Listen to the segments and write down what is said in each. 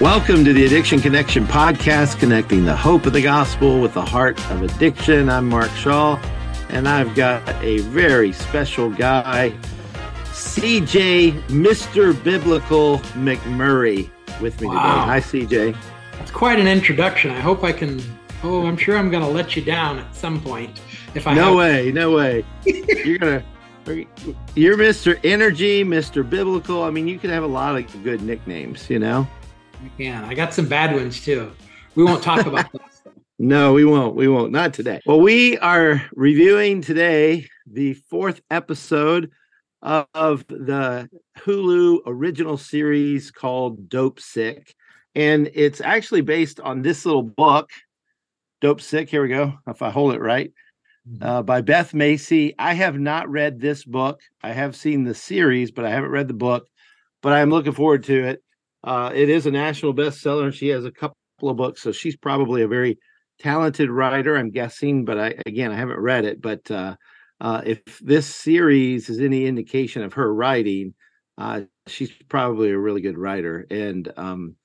Welcome to the Addiction Connection podcast, connecting the hope of the gospel with the heart of addiction. I'm Mark Shaw, and I've got a very special guy, CJ Mr. Biblical McMurray, with me wow. today. Hi, CJ. That's quite an introduction. I hope I can. Oh, I'm sure I'm going to let you down at some point. If I no have... way, no way. You're gonna. You're Mr. Energy, Mr. Biblical. I mean, you could have a lot of good nicknames, you know. We can. I got some bad ones too. We won't talk about that. No, we won't. We won't. Not today. Well, we are reviewing today the fourth episode of the Hulu original series called Dopesick. And it's actually based on this little book, Dopesick. Here we go. If I hold it right, mm-hmm. uh, by Beth Macy. I have not read this book. I have seen the series, but I haven't read the book. But I'm looking forward to it. Uh, it is a national bestseller, and she has a couple of books, so she's probably a very talented writer, I'm guessing. But I again, I haven't read it. But uh, uh, if this series is any indication of her writing, uh, she's probably a really good writer. And um,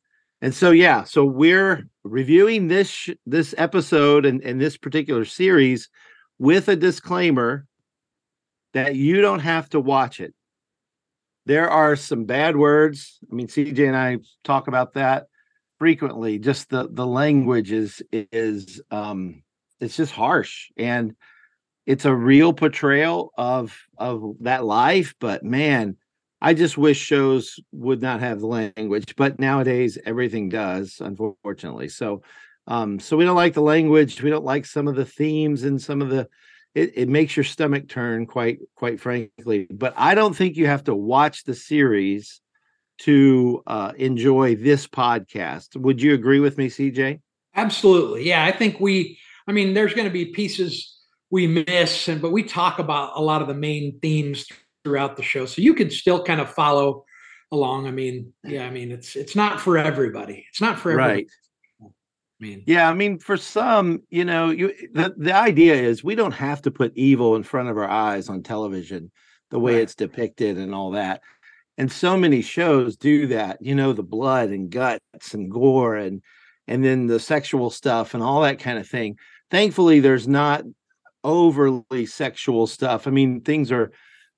and so yeah, so we're reviewing this sh- this episode and, and this particular series with a disclaimer that you don't have to watch it there are some bad words. I mean, CJ and I talk about that frequently. Just the the language is is um it's just harsh and it's a real portrayal of of that life, but man, I just wish shows would not have the language, but nowadays everything does, unfortunately. So um so we don't like the language, we don't like some of the themes and some of the it, it makes your stomach turn quite quite frankly. But i don't think you have to watch the series to uh, enjoy this podcast. Would you agree with me cj absolutely. Yeah i think we i mean there's going to be pieces we miss and but we talk about a lot of the main themes throughout the show so you can still kind of follow along. I mean yeah i mean it's it's not for everybody. It's not for everybody. Right mean yeah i mean for some you know you the, the idea is we don't have to put evil in front of our eyes on television the way right. it's depicted and all that and so many shows do that you know the blood and guts and gore and and then the sexual stuff and all that kind of thing thankfully there's not overly sexual stuff i mean things are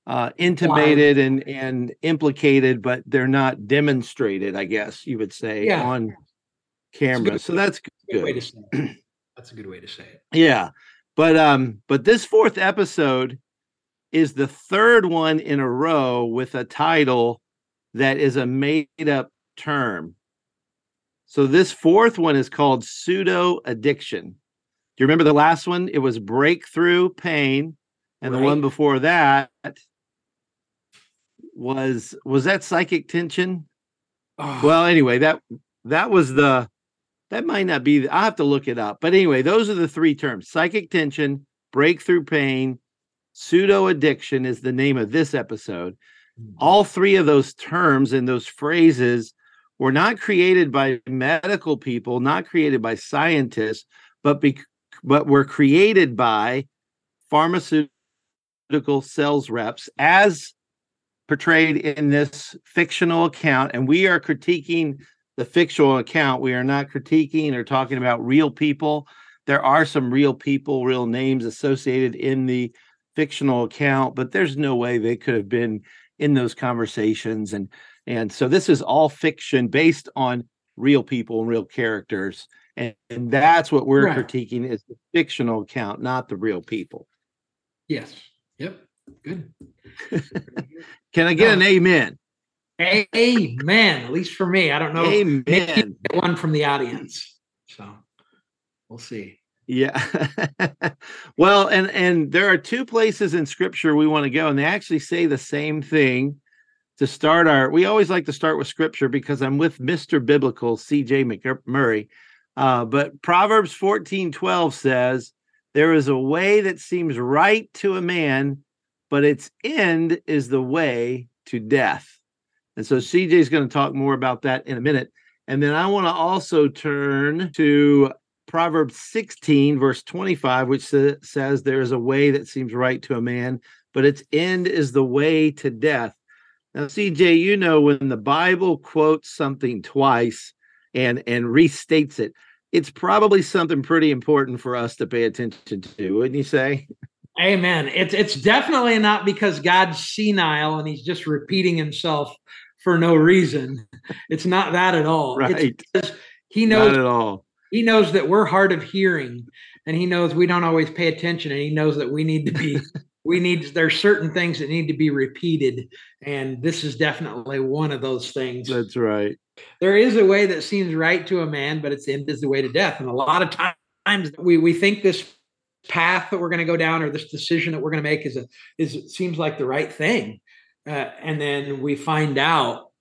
uh, intimated wow. and and implicated but they're not demonstrated i guess you would say yeah. on camera. So that's good. good. way to say. That's a good way to say it. Yeah. But um but this fourth episode is the third one in a row with a title that is a made up term. So this fourth one is called pseudo addiction. Do you remember the last one? It was breakthrough pain and right. the one before that was was that psychic tension? Oh. Well, anyway, that that was the that might not be, I'll have to look it up. But anyway, those are the three terms psychic tension, breakthrough pain, pseudo addiction is the name of this episode. Mm-hmm. All three of those terms and those phrases were not created by medical people, not created by scientists, but be, but were created by pharmaceutical sales reps as portrayed in this fictional account. And we are critiquing the fictional account. We are not critiquing or talking about real people. There are some real people, real names associated in the fictional account, but there's no way they could have been in those conversations. And and so this is all fiction based on real people and real characters. And, and that's what we're right. critiquing is the fictional account, not the real people. Yes. Yep. Good. Can I get uh, an amen? Amen. At least for me. I don't know. Amen. One from the audience. So we'll see. Yeah. well, and and there are two places in scripture we want to go, and they actually say the same thing to start our we always like to start with scripture because I'm with Mr. Biblical CJ McMurray. Uh, but Proverbs 14 12 says, There is a way that seems right to a man, but its end is the way to death. And so CJ is going to talk more about that in a minute. And then I want to also turn to Proverbs 16, verse 25, which says, There is a way that seems right to a man, but its end is the way to death. Now, CJ, you know, when the Bible quotes something twice, and and restates it it's probably something pretty important for us to pay attention to wouldn't you say amen it's it's definitely not because god's senile and he's just repeating himself for no reason. It's not that at all. Right. he knows not at all. he knows that we're hard of hearing and he knows we don't always pay attention and he knows that we need to be we need there's certain things that need to be repeated and this is definitely one of those things. That's right. There is a way that seems right to a man but its end is the way to death and a lot of times we we think this path that we're going to go down or this decision that we're going to make is a is seems like the right thing uh, and then we find out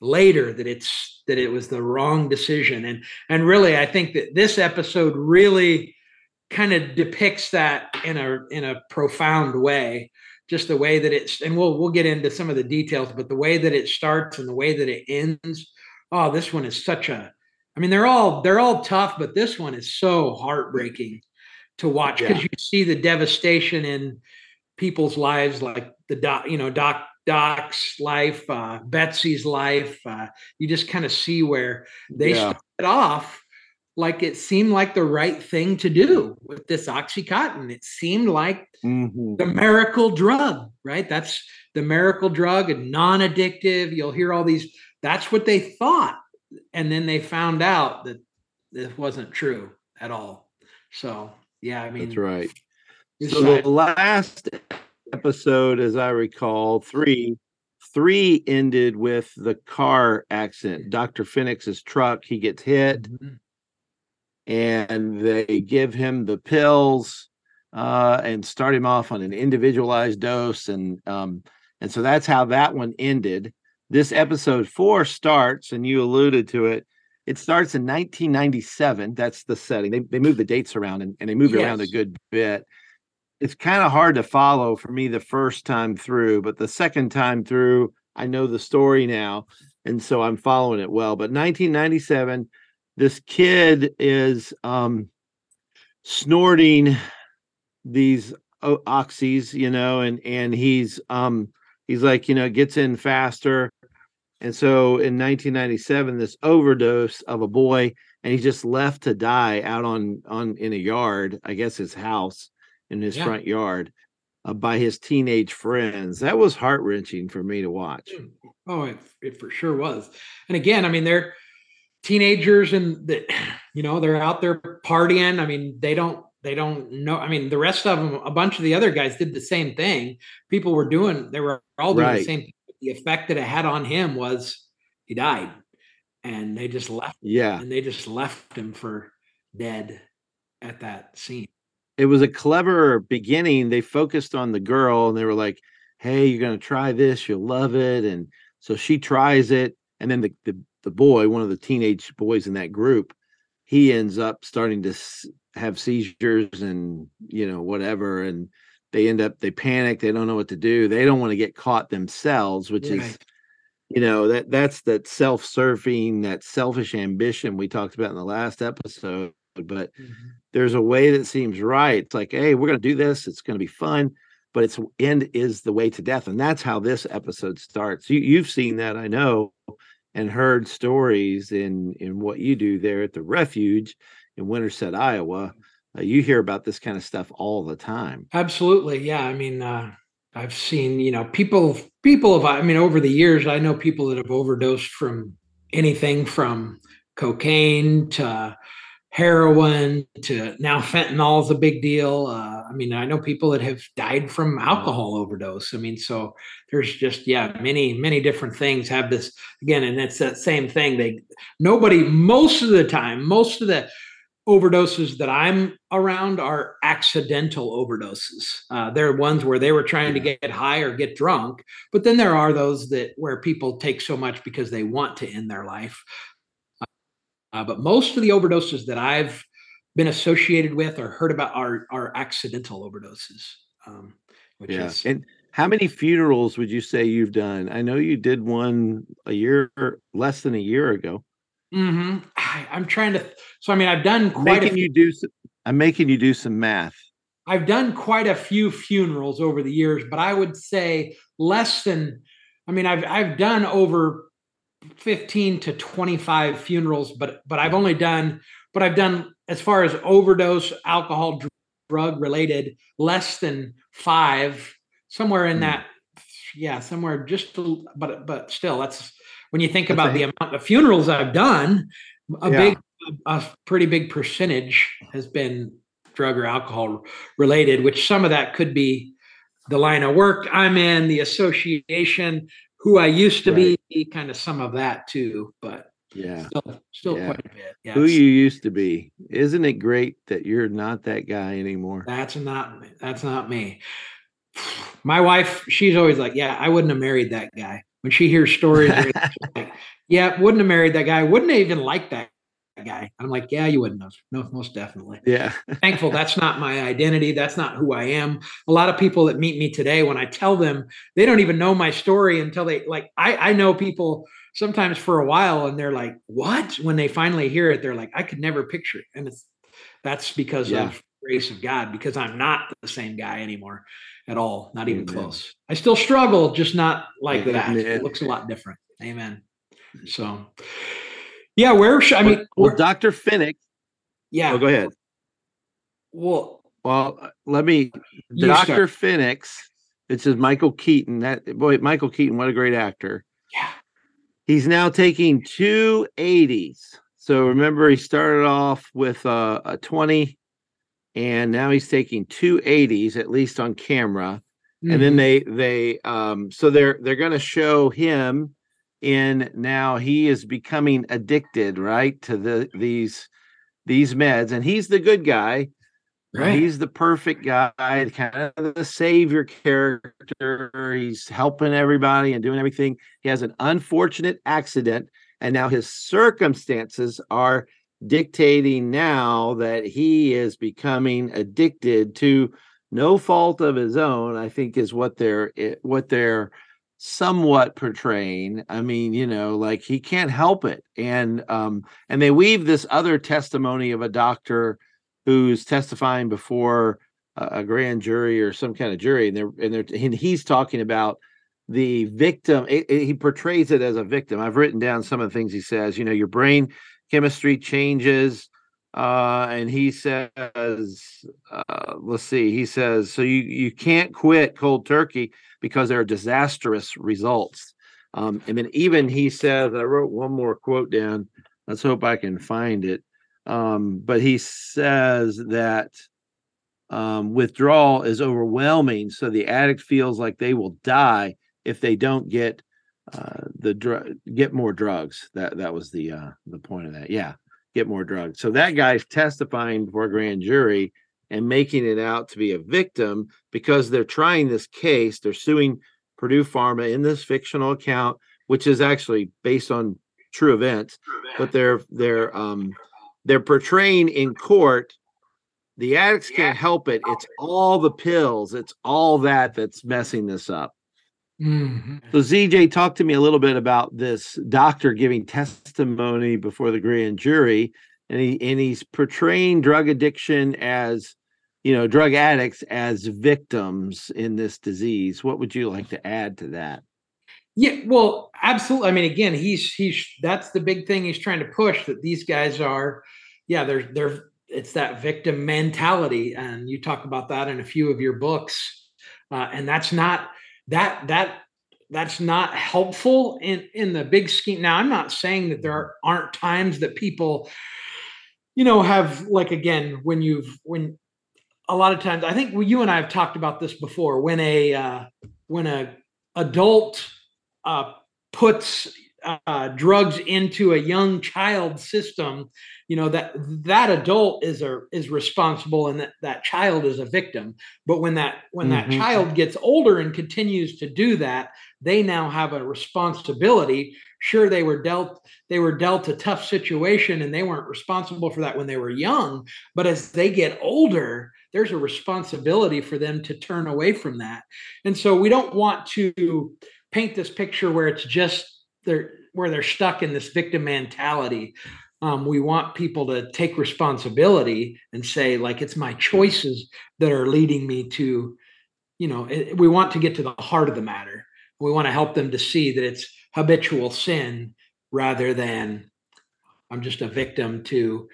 later that it's that it was the wrong decision and and really i think that this episode really kind of depicts that in a in a profound way just the way that it's and we'll we'll get into some of the details but the way that it starts and the way that it ends oh this one is such a i mean they're all they're all tough but this one is so heartbreaking to watch because yeah. you see the devastation in people's lives like the doc you know doc doc's life uh betsy's life uh you just kind of see where they yeah. started off like it seemed like the right thing to do with this oxycontin. It seemed like mm-hmm. the miracle drug right? That's the miracle drug and non-addictive. You'll hear all these that's what they thought. And then they found out that this wasn't true at all. So yeah i mean that's right. so the last episode as i recall three three ended with the car accident dr Finnix's truck he gets hit mm-hmm and they give him the pills uh, and start him off on an individualized dose, and um, and so that's how that one ended. This episode four starts, and you alluded to it. It starts in 1997. That's the setting. They they move the dates around and, and they move yes. around a good bit. It's kind of hard to follow for me the first time through, but the second time through, I know the story now, and so I'm following it well. But 1997 this kid is um, snorting these oxys, you know, and and he's um he's like, you know, gets in faster. And so in 1997, this overdose of a boy, and he's just left to die out on on in a yard, I guess his house in his yeah. front yard, uh, by his teenage friends. That was heart wrenching for me to watch. Hmm. Oh, it, it for sure was. And again, I mean, they're teenagers and that you know they're out there partying i mean they don't they don't know i mean the rest of them a bunch of the other guys did the same thing people were doing they were all doing right. the same thing. the effect that it had on him was he died and they just left yeah and they just left him for dead at that scene it was a clever beginning they focused on the girl and they were like hey you're going to try this you'll love it and so she tries it and then the, the the boy, one of the teenage boys in that group, he ends up starting to have seizures and you know whatever, and they end up they panic, they don't know what to do, they don't want to get caught themselves, which right. is you know that that's that self-serving, that selfish ambition we talked about in the last episode. But mm-hmm. There's a way that seems right. It's like, hey, we're going to do this. It's going to be fun but its end is the way to death and that's how this episode starts you, you've seen that i know and heard stories in in what you do there at the refuge in Winterset, Iowa. Uh, you hear about this kind of stuff all the time. Absolutely, yeah. I mean, uh, I've seen you know people people have. I mean, over the years, I know people that have overdosed from anything from cocaine to heroin to now fentanyl is a big deal. Uh, I mean, I know people that have died from alcohol overdose. I mean, so there's just yeah, many many different things have this again, and it's that same thing. They nobody most of the time, most of the overdoses that I'm around are accidental overdoses. Uh, they're ones where they were trying to get high or get drunk, but then there are those that where people take so much because they want to end their life. Uh, but most of the overdoses that I've been associated with or heard about are are accidental overdoses. Um, which yeah. is and how many funerals would you say you've done? I know you did one a year less than a year ago. Mm-hmm. I, am trying to. So I mean, I've done quite. Making you do. Some, I'm making you do some math. I've done quite a few funerals over the years, but I would say less than. I mean, I've I've done over 15 to 25 funerals, but but I've only done but I've done as far as overdose, alcohol, drug related, less than five, somewhere in mm. that, yeah, somewhere just, but but still, that's when you think about the amount of funerals I've done, a yeah. big, a pretty big percentage has been drug or alcohol related, which some of that could be the line of work I'm in, the association, who I used to right. be, kind of some of that too. But yeah, still, still yeah. quite a bit. Yeah, who you used to be. Isn't it great that you're not that guy anymore? That's not that's not me. My wife, she's always like, "Yeah, I wouldn't have married that guy." When she hears stories, like, "Yeah, wouldn't have married that guy. Wouldn't have even liked that guy. I'm like, yeah, you wouldn't have. No, most definitely. Yeah. Thankful that's not my identity. That's not who I am. A lot of people that meet me today, when I tell them, they don't even know my story until they like. I I know people sometimes for a while, and they're like, what? When they finally hear it, they're like, I could never picture it, and it's that's because yeah. of grace of God. Because I'm not the same guy anymore at all. Not even Amen. close. I still struggle, just not like Amen. that. It looks a lot different. Amen. So yeah, where should I mean? Well, Dr. Finnix. Yeah. Oh, go ahead. Well, well, let me. Dr. Finnix. It says Michael Keaton. That boy, Michael Keaton. What a great actor. Yeah. He's now taking two 80s. So remember, he started off with a, a 20, and now he's taking two 80s, at least on camera. Mm-hmm. And then mm-hmm. they they um so they're they're going to show him in now he is becoming addicted right to the these these meds and he's the good guy. Right. He's the perfect guy kind of the savior character. He's helping everybody and doing everything. He has an unfortunate accident and now his circumstances are dictating now that he is becoming addicted to no fault of his own i think is what they're eh, what they're somewhat portraying i mean you know like he can't help it and um and they weave this other testimony of a doctor who's testifying before a, a grand jury or some kind of jury and they're and they're and he's talking about the victim it, it, he portrays it as a victim. I've written down some of the things he says you know your brain chemistry changes uh, and he says, uh, let's see, he says, so you, you can't quit cold turkey because there are disastrous results. Um, and then even he says, I wrote one more quote down. Let's hope I can find it. Um, but he says that um, withdrawal is overwhelming, so the addict feels like they will die if they don't get uh, the drug, get more drugs. That that was the uh, the point of that. Yeah, get more drugs. So that guy's testifying before a grand jury and making it out to be a victim because they're trying this case. They're suing Purdue Pharma in this fictional account, which is actually based on true events, but they're they're um they're portraying in court the addicts can't help it. It's all the pills. It's all that that's messing this up. Mm-hmm. So CJ, talk to me a little bit about this doctor giving testimony before the grand jury, and he and he's portraying drug addiction as, you know, drug addicts as victims in this disease. What would you like to add to that? Yeah, well, absolutely. I mean, again, he's he's that's the big thing he's trying to push that these guys are, yeah, they're they're it's that victim mentality, and you talk about that in a few of your books, uh, and that's not that that that's not helpful in in the big scheme. Now i'm not saying that there aren't times that people you know have like again when you've when a lot of times i think you and i have talked about this before when a uh, when a adult uh, puts uh, drugs into a young child system you know that that adult is a is responsible and that that child is a victim. But when that when mm-hmm. that child gets older and continues to do that they now have a responsibility. Sure they were dealt they were dealt a tough situation and they weren't responsible for that when they were young but as they get older there's a responsibility for them to turn away from that. And so we don't want to paint this picture where it's just they're where they're stuck in this victim mentality um, we want people to take responsibility and say like it's my choices that are leading me to you know it, we want to get to the heart of the matter. We want to help them to see that it's habitual sin rather than I'm just a victim to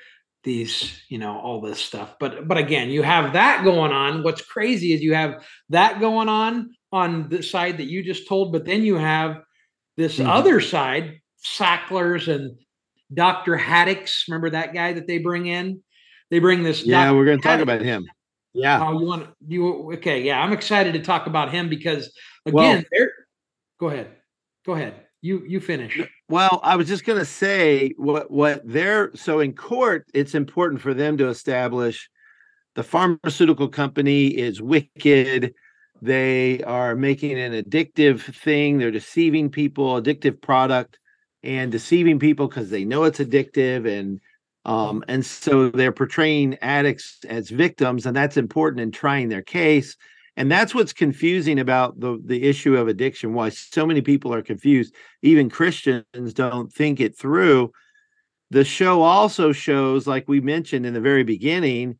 these you know all this stuff. But but again you have that going on. What's crazy is you have that going on on the side that you just told but then you have this mm-hmm. other side sacklers and dr haddix remember that guy that they bring in they bring this yeah dr. we're going to talk about him yeah oh you want you okay yeah i'm excited to talk about him because again well, go ahead go ahead you you finish. Well, I was just going to say what what they're so in court. It's important for them to establish the pharmaceutical company is wicked. They are making an addictive thing. They're deceiving people, addictive product, and deceiving people because they know it's addictive and um, and so they're portraying addicts as victims, and that's important in trying their case. And that's what's confusing about the the issue of addiction why so many people are confused. Even christians don't think it through. The show also shows like we mentioned in the very beginning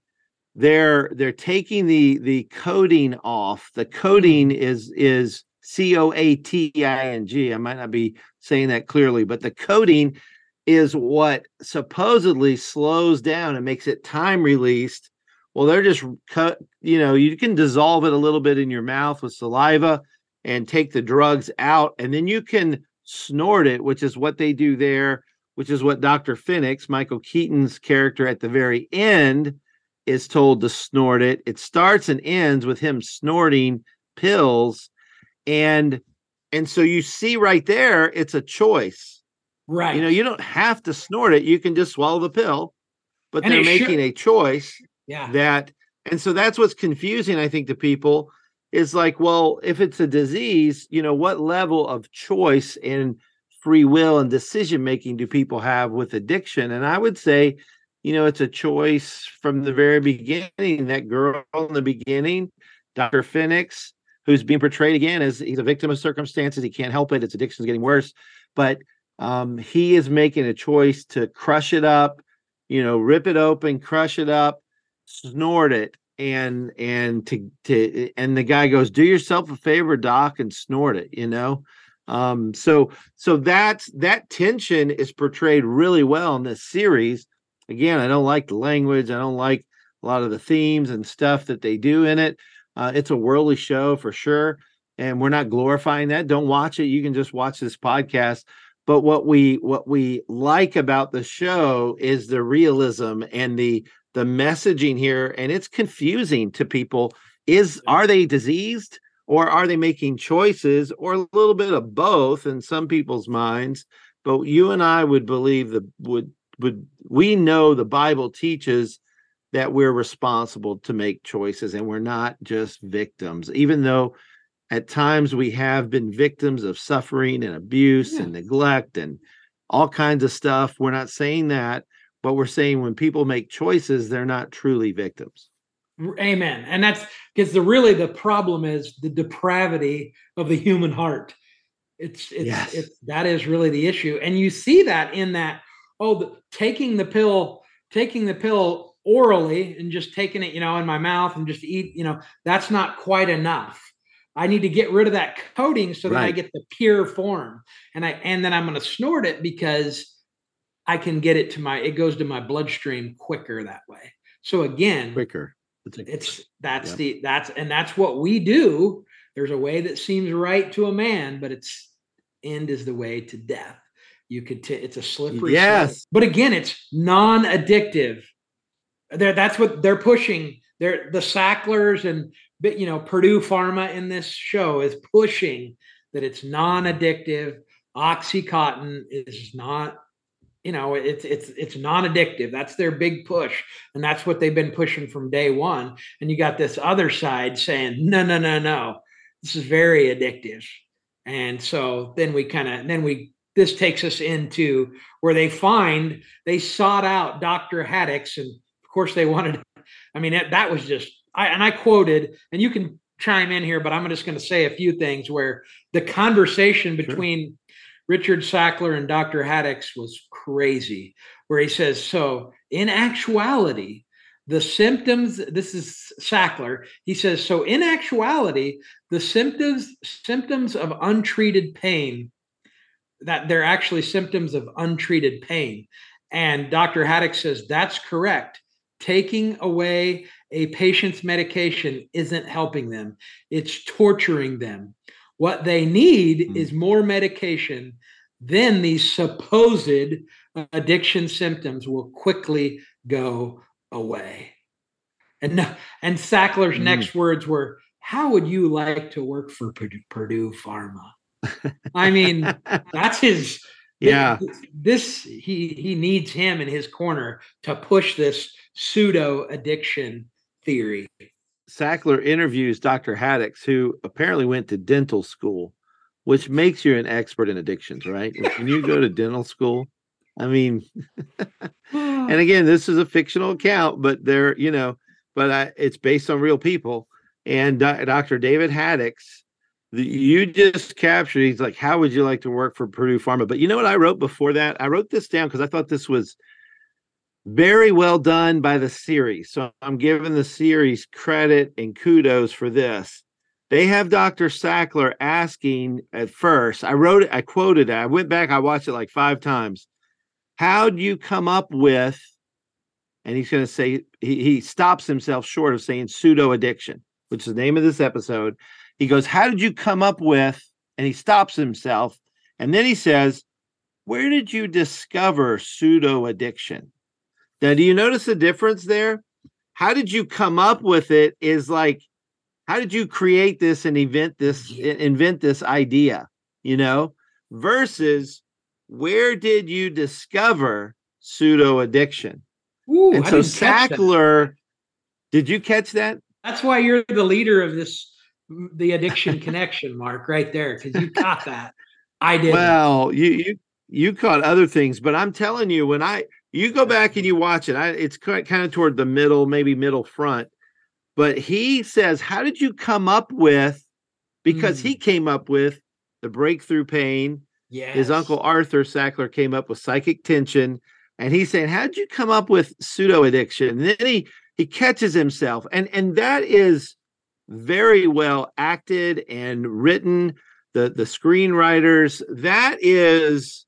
they're they're taking the the coding off the coding mm-hmm. is is c-o-a-t-i-n-g i might not be saying that clearly but the coding is what supposedly slows down and makes it time released well, they're just cut, you know, you can dissolve it a little bit in your mouth with saliva and take the drugs out, and then you can snort it, which is what they do there, which is what Dr. Finnix, Michael Keaton's character at the very end, is told to snort it. It starts and ends with him snorting pills. And and so you see right there, it's a choice. Right. You know, you don't have to snort it. You can just swallow the pill, but and they're making should, a choice yeah. That and so that's what's confusing, I think, to people is like, well, if it's a disease, you know, what level of choice and free will and decision making do people have with addiction? And I would say, you know, it's a choice from the very beginning. That girl in the beginning, Dr. Finnix, who's being portrayed again as he's a victim of circumstances. He can't help it. His addiction is getting worse. But um, he is making a choice to crush it up, you know, rip it open, crush it up, snort it and and to to and the guy goes do yourself a favor doc and snort it you know um so so that's that tension is portrayed really well in this series again i don't like the language i don't like a lot of the themes and stuff that they do in it. Uh, it's a worldly show for sure and we're not glorifying that. Don't watch it you can just watch this podcast. But what we what we like about the show is the realism and the the messaging here and it's confusing to people. Is are they diseased or are they making choices or a little bit of both in some people's minds? But you and i would believe that would would we know the bible teaches that we're responsible to make choices and we're not just victims even though at times we have been victims of suffering and abuse yeah. and neglect and all kinds of stuff we're not saying that but we're saying when people make choices, they're not truly victims. Amen. And that's because the really the problem is the depravity of the human heart. It's it's, yes. it's that is really the issue. And you see that in that, oh, the, taking the pill, taking the pill orally and just taking it, you know, in my mouth and just eat, you know, that's not quite enough. I need to get rid of that coating so that right. I get the pure form. And I and then I'm going to snort it because I can get it to my it goes to my bloodstream quicker that way. So again, quicker. It's that's the that's and that's what we do. There's a way that seems right to a man, but its end is the way to death. You could t- it's a slippery yes. Slope. But again, it's non-addictive. There that's what they're pushing. They're the Sacklers and you know Purdue Pharma in this show is pushing that it's non-addictive. Oxycontin is not you know it's it's it's non-addictive that's their big push and that's what they've been pushing from day one and you got this other side saying no no no no this is very addictive and so then we kind of then we this takes us into where they find they sought out dr haddix and of course they wanted i mean that, that was just i and i quoted and you can chime in here but i'm just going to say a few things where the conversation between sure Richard Sackler and Dr. Haddix was crazy, where he says, So, in actuality, the symptoms, this is Sackler, he says, So, in actuality, the symptoms, symptoms of untreated pain that they're actually symptoms of untreated pain. And Dr. Haddix says that's correct. Taking away a patient's medication isn't helping them, it's torturing them. What they need mm. is more medication. Then these supposed addiction symptoms will quickly go away. And, and Sackler's mm. next words were, How would you like to work for Purdue, Purdue Pharma? I mean, that's his. Yeah. This, he he needs him in his corner to push this pseudo addiction theory. Sackler interviews Dr. Haddix, who apparently went to dental school, which makes you an expert in addictions, right? When you go to dental school, I mean, and again, this is a fictional account, but they're, you know, but I, it's based on real people. And uh, Dr. David Haddix, you just captured, he's like, How would you like to work for Purdue Pharma? But you know what I wrote before that? I wrote this down because I thought this was very well done by the series. So I'm giving the series credit and kudos for this. They have Dr. Sackler asking at first, I wrote it, I quoted it, I went back, I watched it like five times. How do you come up with, and he's going to say, he, he stops himself short of saying pseudo addiction, which is the name of this episode. He goes, How did you come up with, and he stops himself. And then he says, Where did you discover pseudo addiction? Now, do you notice the difference there? How did you come up with it? Is like, how did you create this and invent this, invent this idea? You know, versus where did you discover pseudo addiction? Ooh, and so Sackler, did you catch that? That's why you're the leader of this, the addiction connection, Mark, right there, because you caught that. I did. Well, you you you caught other things, but I'm telling you, when I you go back and you watch it. I, it's kind of toward the middle, maybe middle front. But he says, How did you come up with? Because mm. he came up with the breakthrough pain. Yes. His uncle Arthur Sackler came up with psychic tension. And he's saying, How did you come up with pseudo addiction? And then he he catches himself. And and that is very well acted and written. The the screenwriters, that is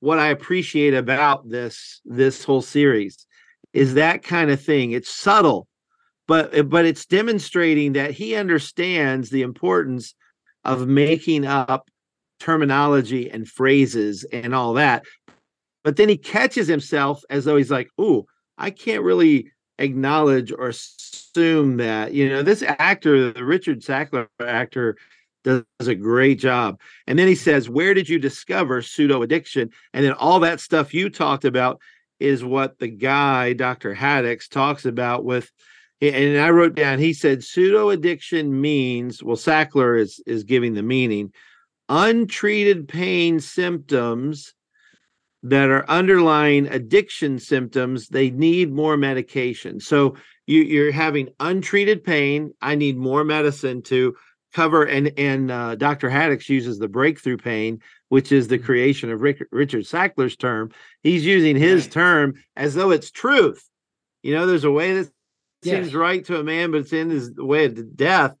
what I appreciate about this this whole series is that kind of thing. It's subtle, but but it's demonstrating that he understands the importance of making up terminology and phrases and all that. But then he catches himself as though he's like, "Ooh, I can't really acknowledge or assume that." You know, this actor, the Richard Sackler actor, does a great job. And then he says, Where did you discover pseudo addiction? And then all that stuff you talked about is what the guy, Dr. Haddix, talks about with. And I wrote down, he said pseudo addiction means, well, Sackler is, is giving the meaning untreated pain symptoms that are underlying addiction symptoms, they need more medication. So you, you're having untreated pain. I need more medicine to cover and and uh, Dr. Haddix uses the breakthrough pain, which is the mm-hmm. creation of Rick, Richard Sackler's term. He's using his right. term as though it's truth. You know, there's a way that seems right to a man, but it's in his way of death.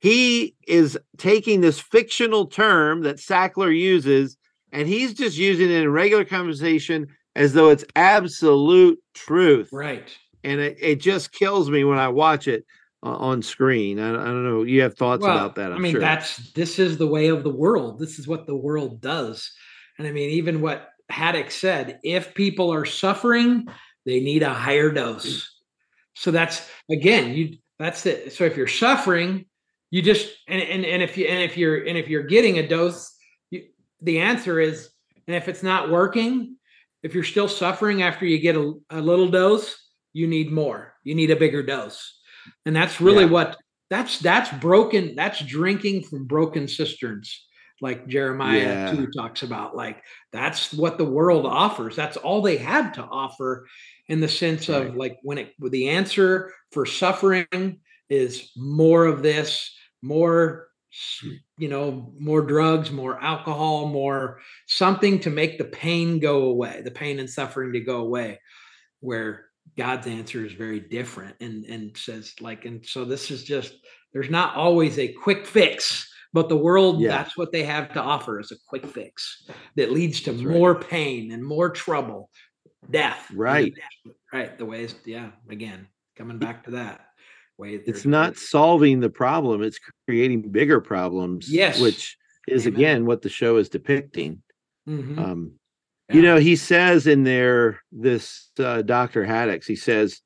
He is taking this fictional term that Sackler uses, and he's just using it in regular conversation as though it's absolute truth. Right. And it, it just kills me when I watch it uh, on screen. I, I, don't know. You have thoughts well, about that? I'm i mean, sure. that's this is the way of the world. This is what the world does. And I mean, even what Haddix said: if people are suffering, they need a higher dose. So that's again, you that's it. So if you're suffering, you just and and, and if you and if you're and if you're getting a dose, you, the answer is, and if it's not working, if you're still suffering after you get a, a little dose, you need more. You need a bigger dose and that's really yeah. what that's that's broken that's drinking from broken cisterns like jeremiah yeah. 2 talks about like that's what the world offers that's all they had to offer in the sense right. of like when it the answer for suffering is more of this more hmm. you know more drugs more alcohol more something to make the pain go away the pain and suffering to go away where God's answer is very different and and says like and so this is just there's not always a quick fix But the world, Yeah. that's what they have to offer is a quick fix that leads to That's right. more pain and more trouble, death. Right. Right. The ways, yeah, again, coming back to that way. it's not solving the problem it's creating bigger problems Yes. which is Amen. again what the show is depicting Mhm. um you know he says in there this uh, dr haddix he says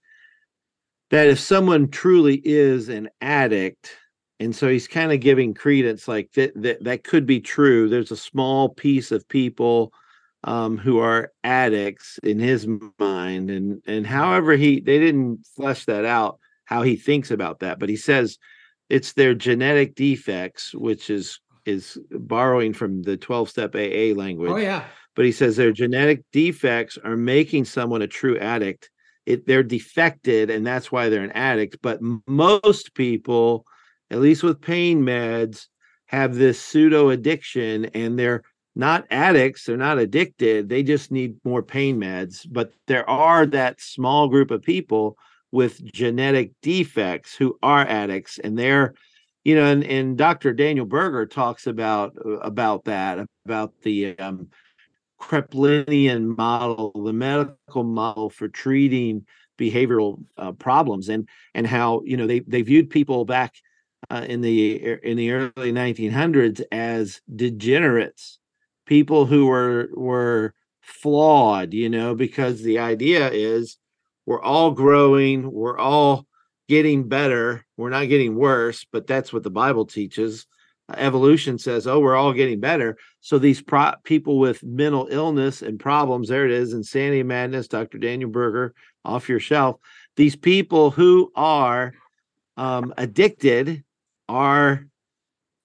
that if someone truly is an addict and so he's kind of giving credence like that, that that could be true there's a small piece of people um, who are addicts in his mind and and however he they didn't flesh that out how he thinks about that but he says it's their genetic defects which is is borrowing from the 12 step aa language Oh, yeah. But he says their genetic defects are making someone a true addict. It they're defected, and that's why they're an addict. But most people, at least with pain meds, have this pseudo addiction, and they're not addicts. They're not addicted. They just need more pain meds. But there are that small group of people with genetic defects who are addicts, and they're you know, and, and Dr. Daniel Berger talks about uh, about that about the um, Kraepelinian model, the medical model for treating behavioral uh, problems, and and how you know they they viewed people back uh, in the in the early 1900s as degenerates, people who were were flawed, you know, because the idea is we're all growing, we're all getting better, we're not getting worse, but that's what the Bible teaches. Evolution says, oh, we're all getting better. So these pro- people with mental illness and problems, there it is, insanity, madness, Dr. Daniel Berger, off your shelf. These people who are um, addicted are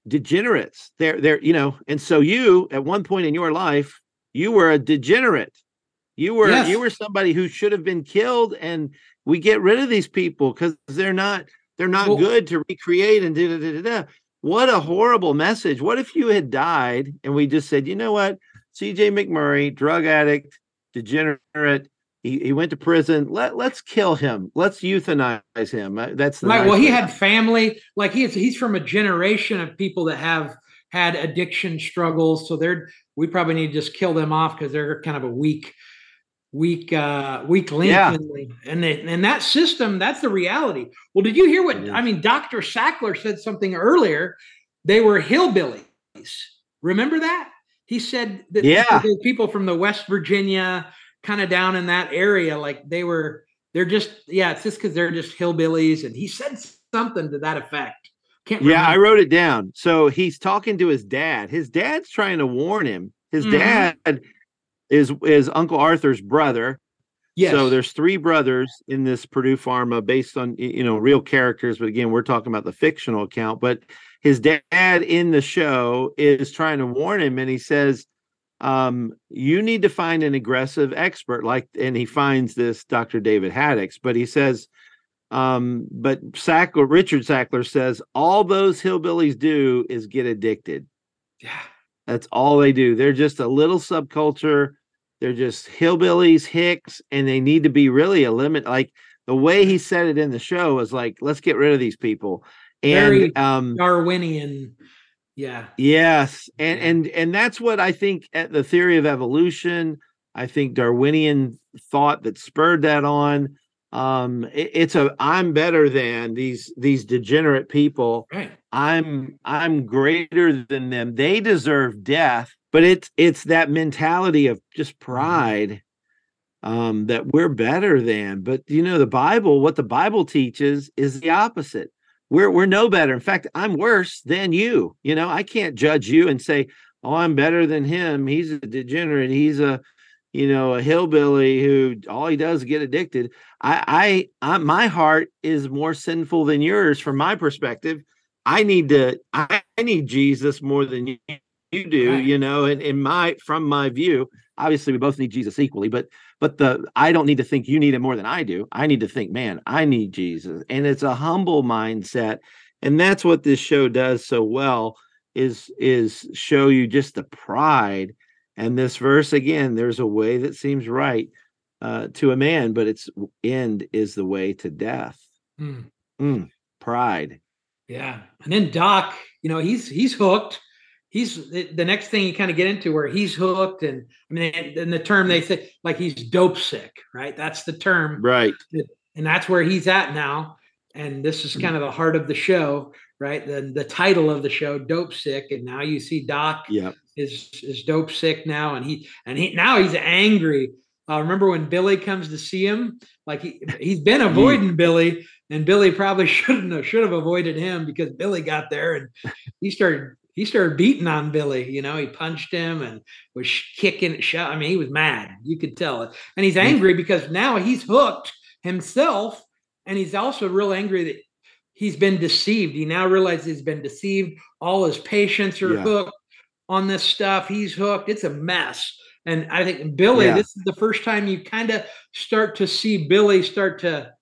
degenerates. They're they're you know, and so you at one point in your life, you were a degenerate. You were Yes. you were somebody who should have been killed, and we get rid of these people because they're not they're not Well- good to recreate and da da da da da. What a horrible message. What if you had died and we just said, you know what? CJ McMurray, drug addict, degenerate. He, he went to prison. Let let's kill him. Let's euthanize him. Uh, That's the Right. nice Well, he way. had family. Like he's he's from a generation of people that have had addiction struggles. So they're we probably need to just kill them off because they're kind of a weak, weak, uh, weak link. Yeah. in and they, and that system, that's the reality. Well, did you hear what. I mean? Dr. Sackler said something earlier. They were hillbillies. Remember that? He said that Yeah. the people from the West Virginia, kind of down in that area, like they were, they're just, yeah, it's just because they're just hillbillies. And he said something to that effect. Can't Yeah, I wrote it down. So he's talking to his dad. His dad's trying to warn him. His Mhm. dad is is Uncle Arthur's brother. yes. So there's three brothers in this Purdue Pharma based on you know real characters, but again, we're talking about the fictional account. But his dad in the show is trying to warn him, and he says, um, "You need to find an aggressive expert." Like, and he finds this Dr. David Haddix, but he says, um, but Sackler, Richard Sackler says, all those hillbillies do is get addicted. yeah. That's all they do. They're just a little subculture. They're just hillbillies, hicks, and they need to be really eliminated. Like the way he said it in the show was like, let's get rid of these people. And Very um Darwinian. Yeah. yes, and Yeah. and and that's what I think at the theory of evolution, I think Darwinian thought that spurred that on. Um it- it's a I'm better than these these degenerate people Right. I'm I'm greater than them. They deserve death, but it's it's that mentality of just pride um that we're better than. But you know, the Bible, what the Bible teaches is the opposite. We're we're no better. In fact, I'm worse than you. You know, I can't judge you and say, "Oh, I'm better than him. He's a degenerate. He's a you know, a hillbilly who all he does is get addicted." I I, I my heart is more sinful than yours from my perspective. I need to I, I need Jesus more than you, you do, Right. you know, and in my from my view, obviously we both need Jesus equally, but but the I don't need to think you need it more than I do. I need to think, man, I need Jesus. And it's a humble mindset. And that's what this show does so well is is show you just the pride. And this verse again, there's a way that seems right uh, to a man, but its end is the way to death. Mm. Mm, pride. Yeah, and then Doc, you know, he's he's hooked. He's the next thing you kind of get into where he's hooked, and I mean, and the term they say like he's dope sick, right? That's the term, right? And that's where he's at now. And this is kind of the heart of the show, right? The the title of the show, Dope Sick, and now you see Doc yeah. is is dope sick now, and he and he now he's angry. Uh, remember when Billy comes to see him? Like he he's been avoiding Billy, and Billy probably shouldn't have should have avoided him because Billy got there and he started he started beating on Billy. You know, he punched him and was kicking, shot. I mean, he was mad. You could tell it, and he's angry because now he's hooked himself, and he's also real angry that he's been deceived. He now realizes he's been deceived. All his patients are yeah. hooked on this stuff. He's hooked. It's a mess. And I think Billy, yeah. this is the first time you kind of start to see Billy start to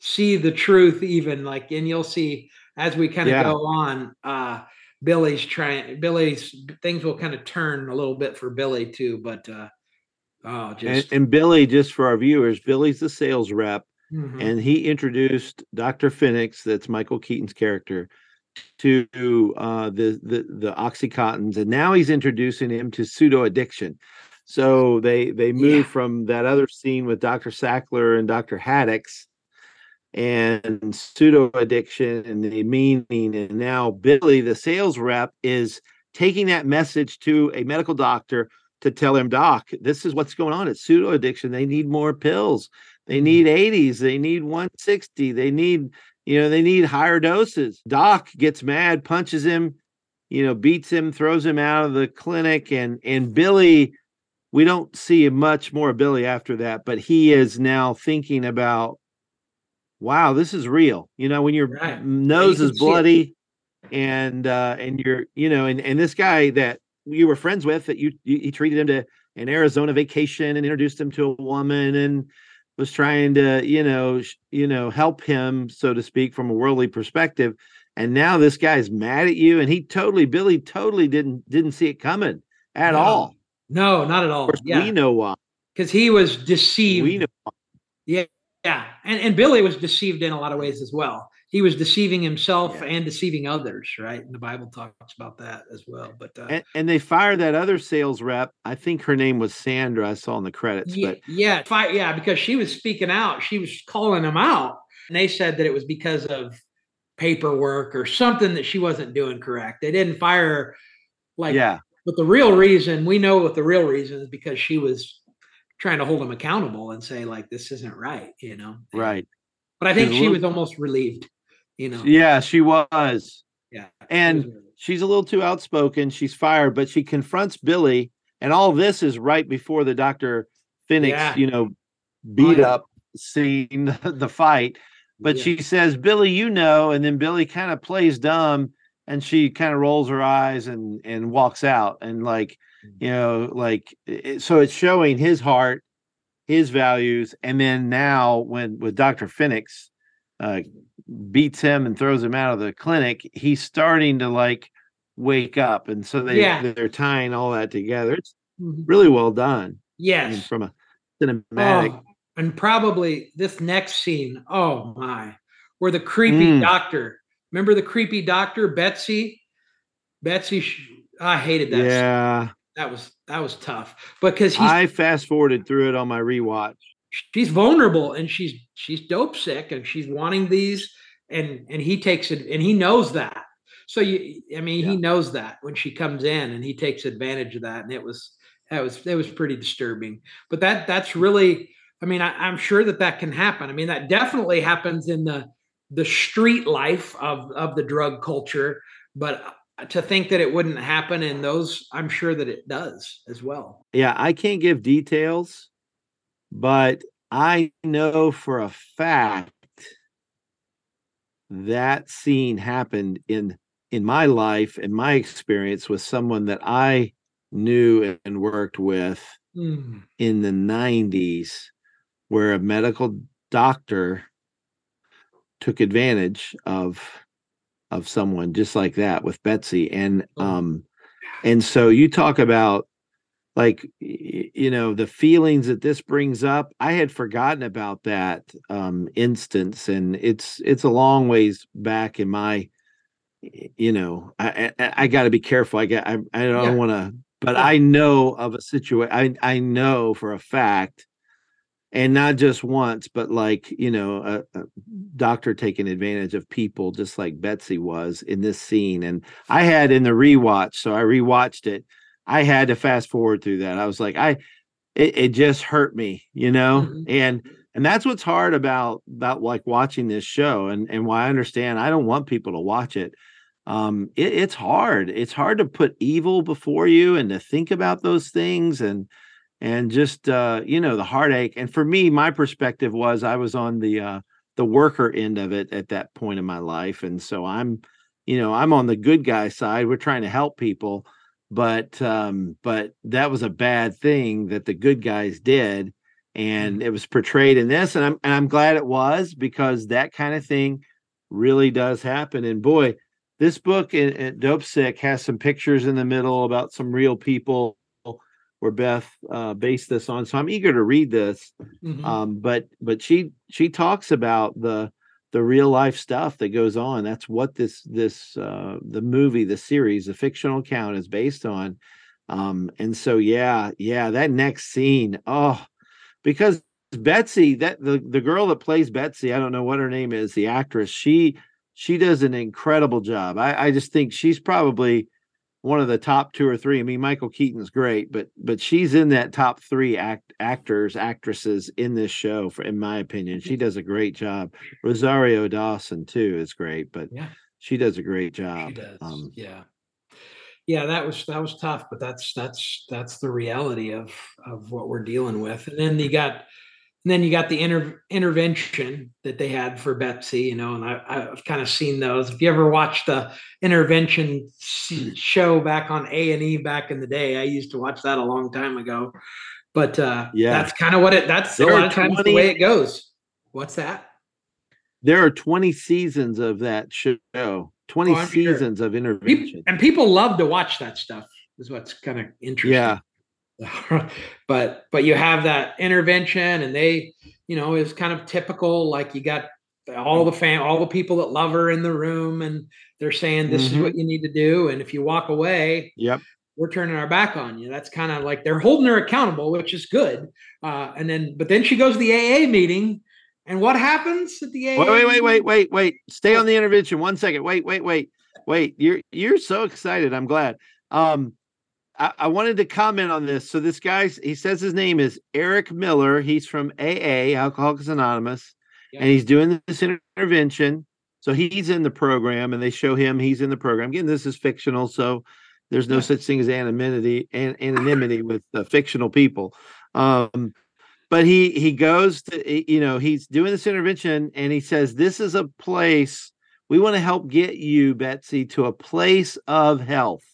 see the truth even like and you'll see as we kind of yeah. go on uh billy's trying billy's things will kind of turn a little bit for billy too but uh oh just and, and billy just for our viewers billy's the sales rep mm-hmm. and he introduced dr Finnix that's michael keaton's character to uh the the the oxycontins and now he's introducing him to pseudo addiction so they they move yeah. from that other scene with dr sackler and dr haddix and pseudo addiction and the meaning. And now Billy, the sales rep, is taking that message to a medical doctor to tell him, Doc, this is what's going on. It's pseudo addiction. They need more pills. They mm-hmm. need 80s. They need 160. They need, you know, they need higher doses. Doc gets mad, punches him, you know, beats him, throws him out of the clinic. And and Billy, we don't see much more Billy after that, but he is now thinking about wow, this is real. You know, when your right. nose you is bloody and uh and you're, you know, and and this guy that you were friends with that you, you he treated him to an Arizona vacation and introduced him to a woman and was trying to, you know, sh- you know, help him so to speak from a worldly perspective. And now this guy's mad at you and he totally Billy totally didn't didn't see it coming at no. all. No, not at all. yeah. we know why. Cuz he was deceived. We know why. Yeah, yeah, and and Billy was deceived in a lot of ways as well. He was deceiving himself yeah. and deceiving others, right? And the Bible talks about that as well. But uh, and, and, they fired that other sales rep. I think her name was Sandra. I saw in the credits. Yeah, but yeah, fi- yeah, because she was speaking out. She was calling them out, and they said that it was because of paperwork or something that she wasn't doing correct. They didn't fire her like yeah. But the real reason we know what the real reason is because she was trying to hold them accountable and say like this isn't right you know right but i think she was almost relieved you know yeah she was yeah and was she's a little too outspoken she's fired but she confronts billy and all this is right before the dr Finnix yeah. you know oh, beat oh, yeah. up scene the fight but yeah. she says billy you know and then billy kind of plays dumb and she kind of rolls her eyes and and walks out and like you know like so it's showing his heart his values and then now when with dr Finnix uh beats him and throws him out of the clinic he's starting to like wake up and so they yeah. they're tying all that together it's mm-hmm. really well done yes I mean, from a cinematic oh, and probably this next scene oh my where the creepy mm. doctor remember the creepy doctor betsy betsy i hated that yeah scene that was that was tough because I fast forwarded through it on my rewatch. She's vulnerable and she's she's dope sick and she's wanting these and and he takes it and he knows that. So you I mean yeah. he knows that when she comes in and he takes advantage of that and it was that was that was pretty disturbing. But that that's really I mean I, I'm sure that that can happen. I mean that definitely happens in the the street life of of the drug culture but to think that it wouldn't happen in those, I'm sure that it does as well. Yeah, I can't give details, but I know for a fact that scene happened in in my life and my experience with someone that I knew and worked with mm. in the 90s where a medical doctor took advantage of of someone just like that with Betsy and oh. um and so you talk about like you know the feelings that this brings up i had forgotten about that um instance and it's it's a long ways back in my you know, I I, I got to be careful. I got I I don't yeah. want to, but. I know of a situation. I I know for a fact, and not just once, but like you know, a, a doctor taking advantage of people, just like Betsy was in this scene. And I had in the rewatch, so I rewatched it. I had to fast forward through that. I was like, I it, it just hurt me, you know, mm-hmm. and and that's what's hard about about like watching this show and and why i understand i don't want people to watch it um it, it's hard it's hard to put evil before you and to think about those things and and just uh you know the heartache and for me my perspective was i was on the uh the worker end of it at that point in my life and so i'm you know i'm on the good guy side we're trying to help people but um but that was a bad thing that the good guys did and mm-hmm. it was portrayed in this and I'm and I'm glad it was because that kind of thing really does happen and boy this book at, Dope Sick has some pictures in the middle about some real people where Beth uh, based this on so I'm eager to read this mm-hmm. um, but but she she talks about the the real life stuff that goes on that's what this this uh, the movie the series the fictional account is based on um, and so yeah yeah that next scene oh because Betsy, that the the girl that plays Betsy, I don't know what her name is, the actress, she she does an incredible job. I, I just think she's probably one of the top two or three. I mean, Michael Keaton's great, but but she's in that top three act actors, actresses in this show, for in my opinion. She does a great job. Rosario Dawson too is great, but yeah. she does a great job. She does. Um, yeah yeah that was that was tough but that's that's that's the reality of of what we're dealing with and then you got and then you got the inter, intervention that they had for Betsy, you know, and I, I've kind of seen those. If you ever watched the intervention show back on A and E back in the day, I used to watch that a long time ago. But uh, yeah, that's kind of what it. That's there a lot of times 20, the way it goes. What's that? There are twenty seasons of that show. 20 oh, seasons sure. of intervention. And people love to watch that stuff, is what's kind of interesting. Yeah. but but you have that intervention and they, you know, is kind of typical, like you got all the fan all the people that love her in the room and they're saying this mm-hmm. is what you need to do. And if you walk away, yep we're turning our back on you. That's kind of like they're holding her accountable, which is good. Uh, and then, but then she goes to the AA meeting and what happens at the AA? Wait, wait, wait, wait, wait, wait. Stay on the intervention. One second. Wait, wait, wait, wait. You're you're so excited. I'm glad. Um, I, I wanted to comment on this. So this guy, he says his name is Eric Miller. He's from AA, Alcoholics Anonymous, yeah. and he's doing this intervention. So he's in the program, and they show him he's in the program. Again, this is fictional, so there's no yeah. such thing as anonymity and anonymity with uh, fictional people. Um, but he he goes to you know he's doing this intervention and he says this is a place we want to help get you betsy to a place of health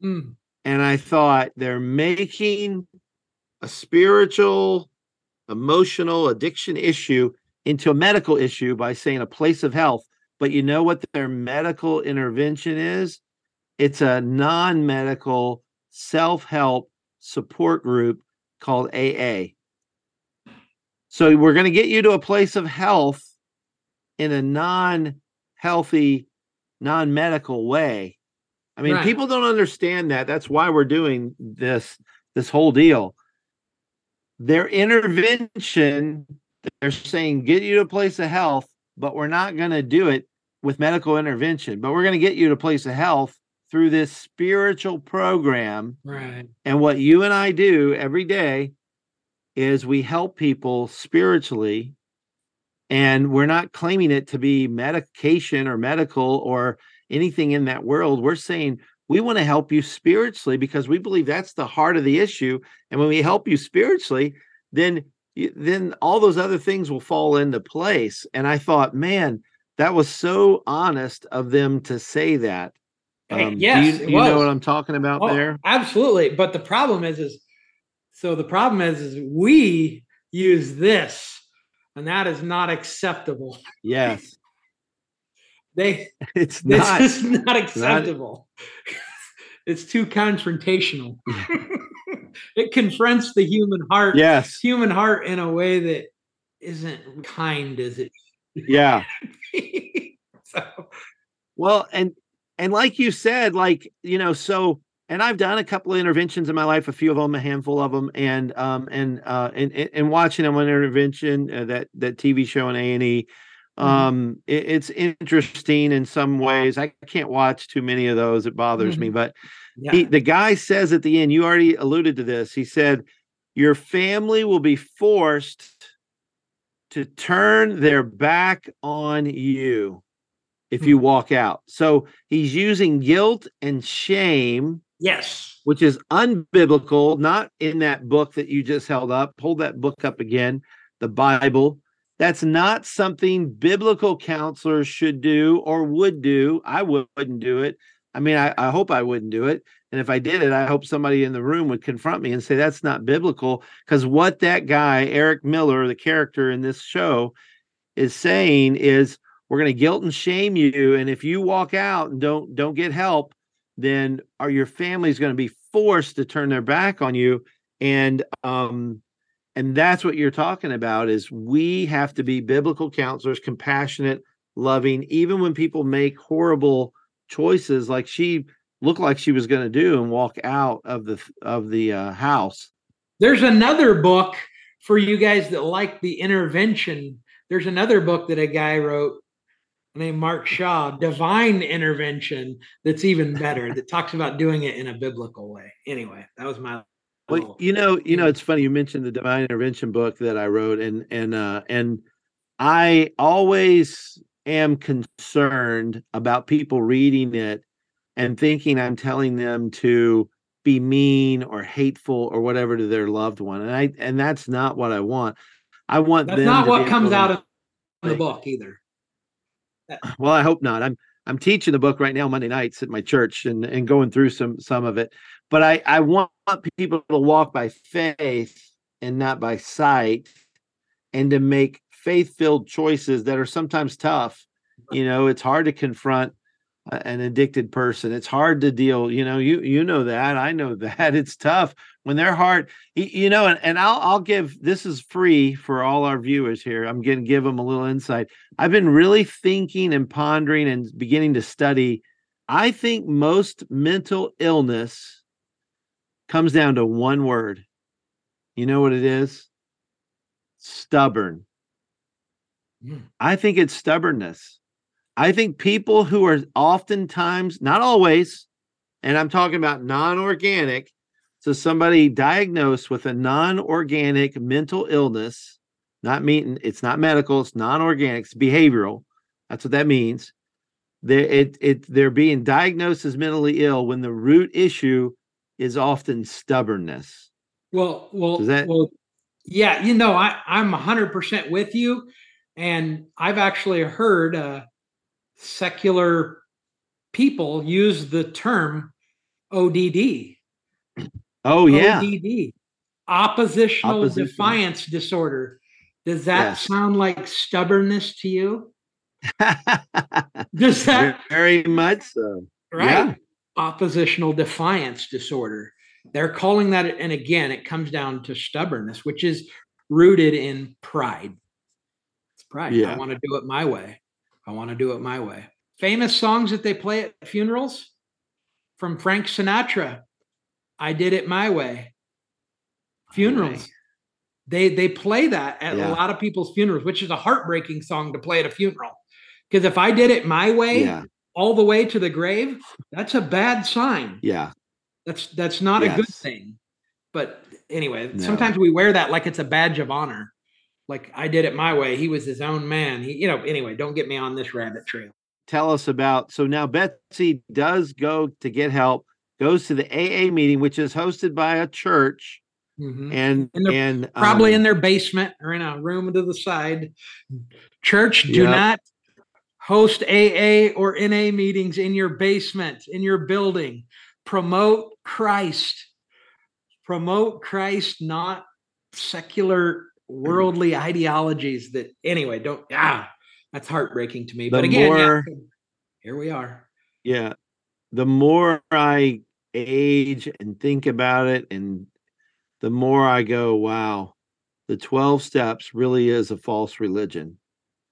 mm. And i thought they're making a spiritual emotional addiction issue into a medical issue by saying a place of health. But you know what their medical intervention is? It's a non-medical self-help support group called aa so we're going to get you to a place of health in a non-healthy, non-medical way. I mean, right. people don't understand that. That's why we're doing this this whole deal. Their intervention, they're saying get you to a place of health, but we're not going to do it with medical intervention, but we're going to get you to a place of health through this spiritual program. Right. And what you and I do every day is we help people spiritually and we're not claiming it to be medication or medical or anything in that world we're saying we want to help you spiritually because we believe that's the heart of the issue and when we help you spiritually then then all those other things will fall into place and i thought man that was so honest of them to say that um, yes, do you, you know what i'm talking about oh, there absolutely but the problem is is so the problem is, is we use this, and that is not acceptable. Yes. They it's not is not acceptable. Not, it's too confrontational. it confronts the human heart. Yes. Human heart in a way that isn't kind is it yeah. so well, and and like you said, like you know, so and I've done a couple of interventions in my life, a few of them, a handful of them, and um and uh and and watching them on intervention uh, that that TV show on A and E. Mm-hmm. Um, it, it's interesting in some ways. I can't watch too many of those; it bothers me. Mhm. But Yeah. he, the guy says at the end, you already alluded to this. He said, Your family will be forced to turn their back on you if you walk out. So he's using guilt and shame, yes. which is unbiblical, not in that book that you just held up. Hold that book up again, the Bible. That's not something biblical counselors should do or would do. I wouldn't do it. I mean, I, I hope I wouldn't do it. And if I did it, I hope somebody in the room would confront me and say that's not biblical. Because what that guy, Eric Miller, the character in this show, is saying is we're going to guilt and shame you. And if you walk out and don't don't get help, then are your family's going to be forced to turn their back on you. And um and that's what you're talking about is we have to be biblical counselors, compassionate, loving, even when people make horrible choices like she looked like she was going to do and walk out of the of the uh, house. There's another book for you guys that like the intervention. There's another book that a guy wrote named Mark Shaw, Divine Intervention, that's even better, that talks about doing it in a biblical way. Anyway, that was my Well, you know, you know, it's funny you mentioned the divine intervention book that I wrote, and and uh, and I always am concerned about people reading it and thinking I'm telling them to be mean or hateful or whatever to their loved one, and I and that's not what I want. I want that's not what comes out of the book either. well i hope not i'm i'm teaching the book right now monday nights at my church and and going through some some of it but i i want people to walk by faith and not by sight and to make faith filled choices that are sometimes tough. You know it's hard to confront an addicted person. It's hard to deal you know you you know that. I know that. It's tough when their heart you know and, and i'll i'll give this is free for all our viewers here. I'm going to give them a little insight. I've been really thinking and pondering and beginning to study i think most mental illness comes down to one word you know what it is stubborn Mm. i think it's stubbornness i think people who are oftentimes not always and i'm talking about non-organic so somebody diagnosed with a non-organic mental illness, not mean it's not medical, it's non-organic, it's behavioral. That's what that means. They it it they're being diagnosed as mentally ill when the root issue is often stubbornness. Well, well, that- well, yeah, you know, I, I'm 100% with you. And I've actually heard uh, secular people use the term ODD. Oh yeah. ODD, oppositional Oppositional. defiance disorder. Does that Yes. sound like stubbornness to you? Does that Very much so. right? Yeah. Oppositional defiance disorder. They're calling that, and again, it comes down to stubbornness, which is rooted in pride. It's pride. I want to do it my way. I want to do it my way. Famous songs that they play at funerals from Frank Sinatra. I did it my way. Funerals. They they play that at Yeah. a lot of people's funerals, which is a heartbreaking song to play at a funeral. Because if I did it my way, Yeah. All the way to the grave, that's a bad sign. Yeah. That's that's not a good thing. But anyway, No. sometimes we wear that like it's a badge of honor. Like I did it my way. He was his own man. He, you know, anyway, don't get me on this rabbit trail. Tell us about so now Betsy does go to get help, goes to the AA meeting, which is hosted by a church, Mhm. and And and Probably um, in their basement or in a room to the side. Church, do Yep. not host AA or NA meetings in your basement, in your building. Promote Christ. Promote Christ, not secular worldly ideologies that anyway, don't ah, that's heartbreaking to me. The but again, yeah, here we are. yeah the more i age and think about it and the more i go wow the 12 steps really is a false religion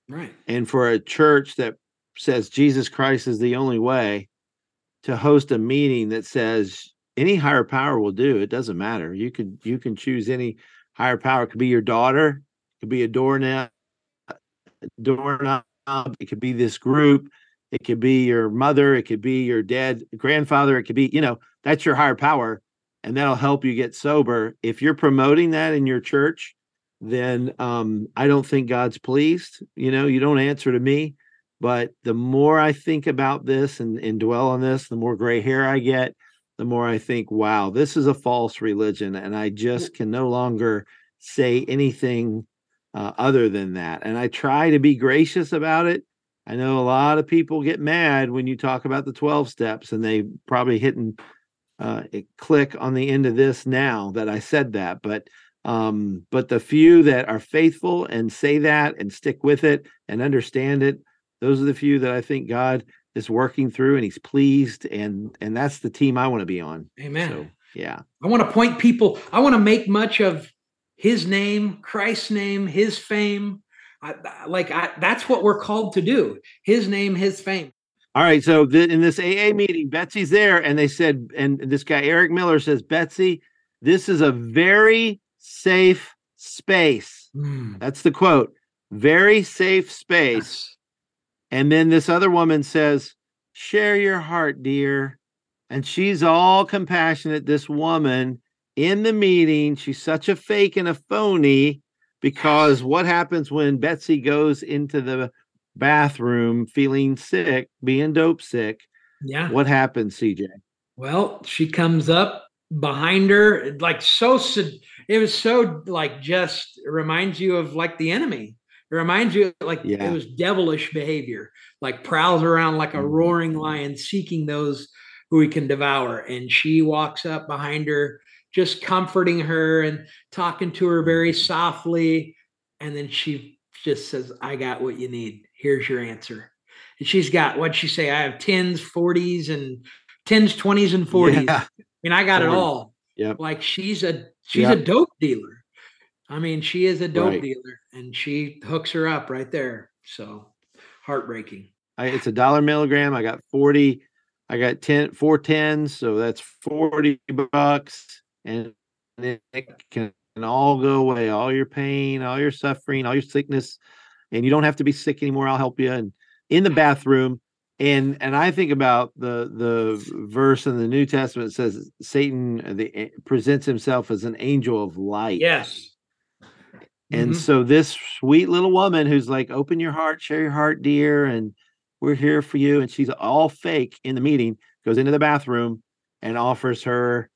Right. and for a church that says jesus christ is the only way to host a meeting that says any higher power will do. It doesn't matter. You could you can choose any higher power. It could be your daughter, it could be a doorknob, doorknob, it could be this group, it could be your mother, it could be your dad, grandfather, it could be, you know, that's your higher power. And that'll help you get sober. If you're promoting that in your church, then um, I don't think God's pleased. You know, you don't answer to me. But the more I think about this and, and dwell on this, the more gray hair I get, the more I think, wow, this is a false religion. And I just can no longer say anything uh, other than that. And I try to be gracious about it. I know a lot of people get mad when you talk about the 12 steps and they probably hitting uh, click on the end of this now that I said that. But um, but the few that are faithful and say that and stick with it and understand it, those are the few that I think God is working through and he's pleased and and that's the team I want to be on. Amen. So, yeah. I want to point people, I want to make much of his name, Christ's name, his fame. I, like I, that's what we're called to do. His name, his fame. All right. So the, in this AA meeting, Betsy's there, and they said, and this guy Eric Miller says, Betsy, this is a very safe space. Mm. That's the quote. Very safe space. Yes. And then this other woman says, Share your heart, dear. And she's all compassionate. This woman in the meeting, she's such a fake and a phony because what happens when Betsy goes into the bathroom feeling sick, being dope sick? Yeah. What happens, CJ? Well, she comes up behind her, like so. It was so like just reminds you of like the enemy. It reminds you like yeah. it was devilish behavior, like prowls around like a mm-hmm. roaring lion, seeking those who he can devour. And she walks up behind her, just comforting her and talking to her very softly. And then she just says, I got what you need. Here's your answer. And she's got what she say? I have tens, 40s, and tens, 20s, and 40s. Yeah. I mean, I got 40. it all. Yeah. Like she's a she's yep. a dope dealer. I mean, she is a dope right. dealer and she hooks her up right there. So heartbreaking. I, it's a dollar milligram. I got 40, I got 10, four tens. So that's 40 bucks. And it can all go away. All your pain, all your suffering, all your sickness. And you don't have to be sick anymore. I'll help you. And in the bathroom, and and I think about the the verse in the New Testament says Satan uh, the, presents himself as an angel of light. Yes. And mm-hmm. so this sweet little woman who's like, open your heart, share your heart, dear, and we're here for you. And she's all fake in the meeting, goes into the bathroom and offers her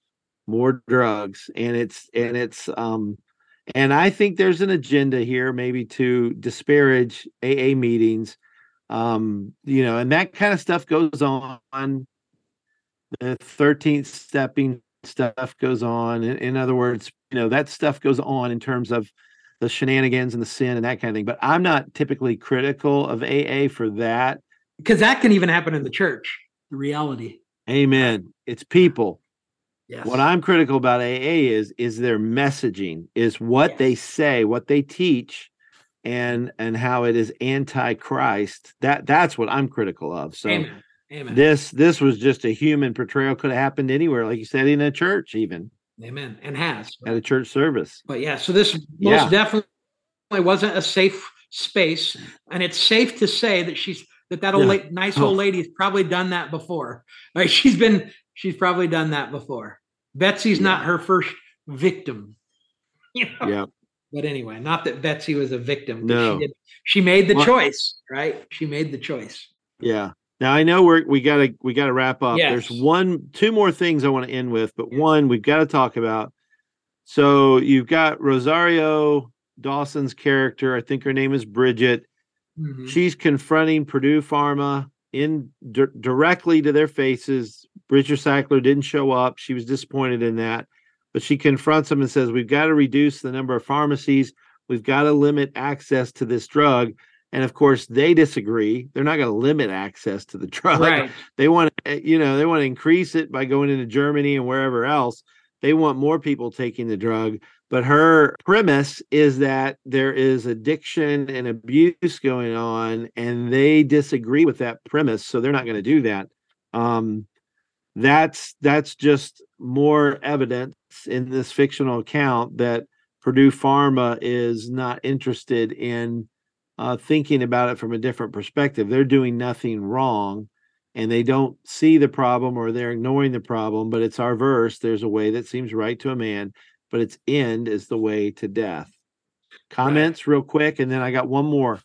more drugs. And it's and it's um and I think there's an agenda here, maybe to disparage AA meetings. Um, you know, and that kind of stuff goes on. The 13th stepping stuff goes on. In, in other words, you know, that stuff goes on in terms of the shenanigans and the sin and that kind of thing. But I'm not typically critical of AA for that. Because that can even happen in the church, the reality. Amen. It's people. Yes. What I'm critical about AA is is their messaging, is what yes. they say, what they teach, and and how it is anti-Christ. That that's what I'm critical of. So Amen. Amen. this this was just a human portrayal, could have happened anywhere, like you said, in a church, even. Amen. And has at a church service. But yeah, so this most yeah. definitely wasn't a safe space, and it's safe to say that she's that that old yeah. la- nice old oh. lady's probably done that before. Right? She's been she's probably done that before. Betsy's yeah. not her first victim. You know? Yeah. But anyway, not that Betsy was a victim. No. She, did, she made the well, choice, right? She made the choice. Yeah. Now I know we're we gotta we gotta wrap up. Yes. There's one two more things I want to end with, but one we've got to talk about. So you've got Rosario Dawson's character. I think her name is Bridget. Mm-hmm. She's confronting Purdue Pharma in d- directly to their faces. Bridget Sackler didn't show up. She was disappointed in that, but she confronts him and says, "We've got to reduce the number of pharmacies. We've got to limit access to this drug." And of course, they disagree. They're not going to limit access to the drug. Right. They want to, eh, you know, they want to increase it by going into Germany and wherever else. They want more people taking the drug. But her premise is that there is addiction and abuse going on, and they disagree with that premise. So they're not going to do that. Um, that's that's just more evidence in this fictional account that Purdue Pharma is not interested in uh, thinking about it from a different perspective. They're doing nothing wrong and they don't see the problem or they're ignoring the problem, but it's our verse. There's a way that seems right to a man, but its end is the way to death. Comments right. real quick, and then I got one more.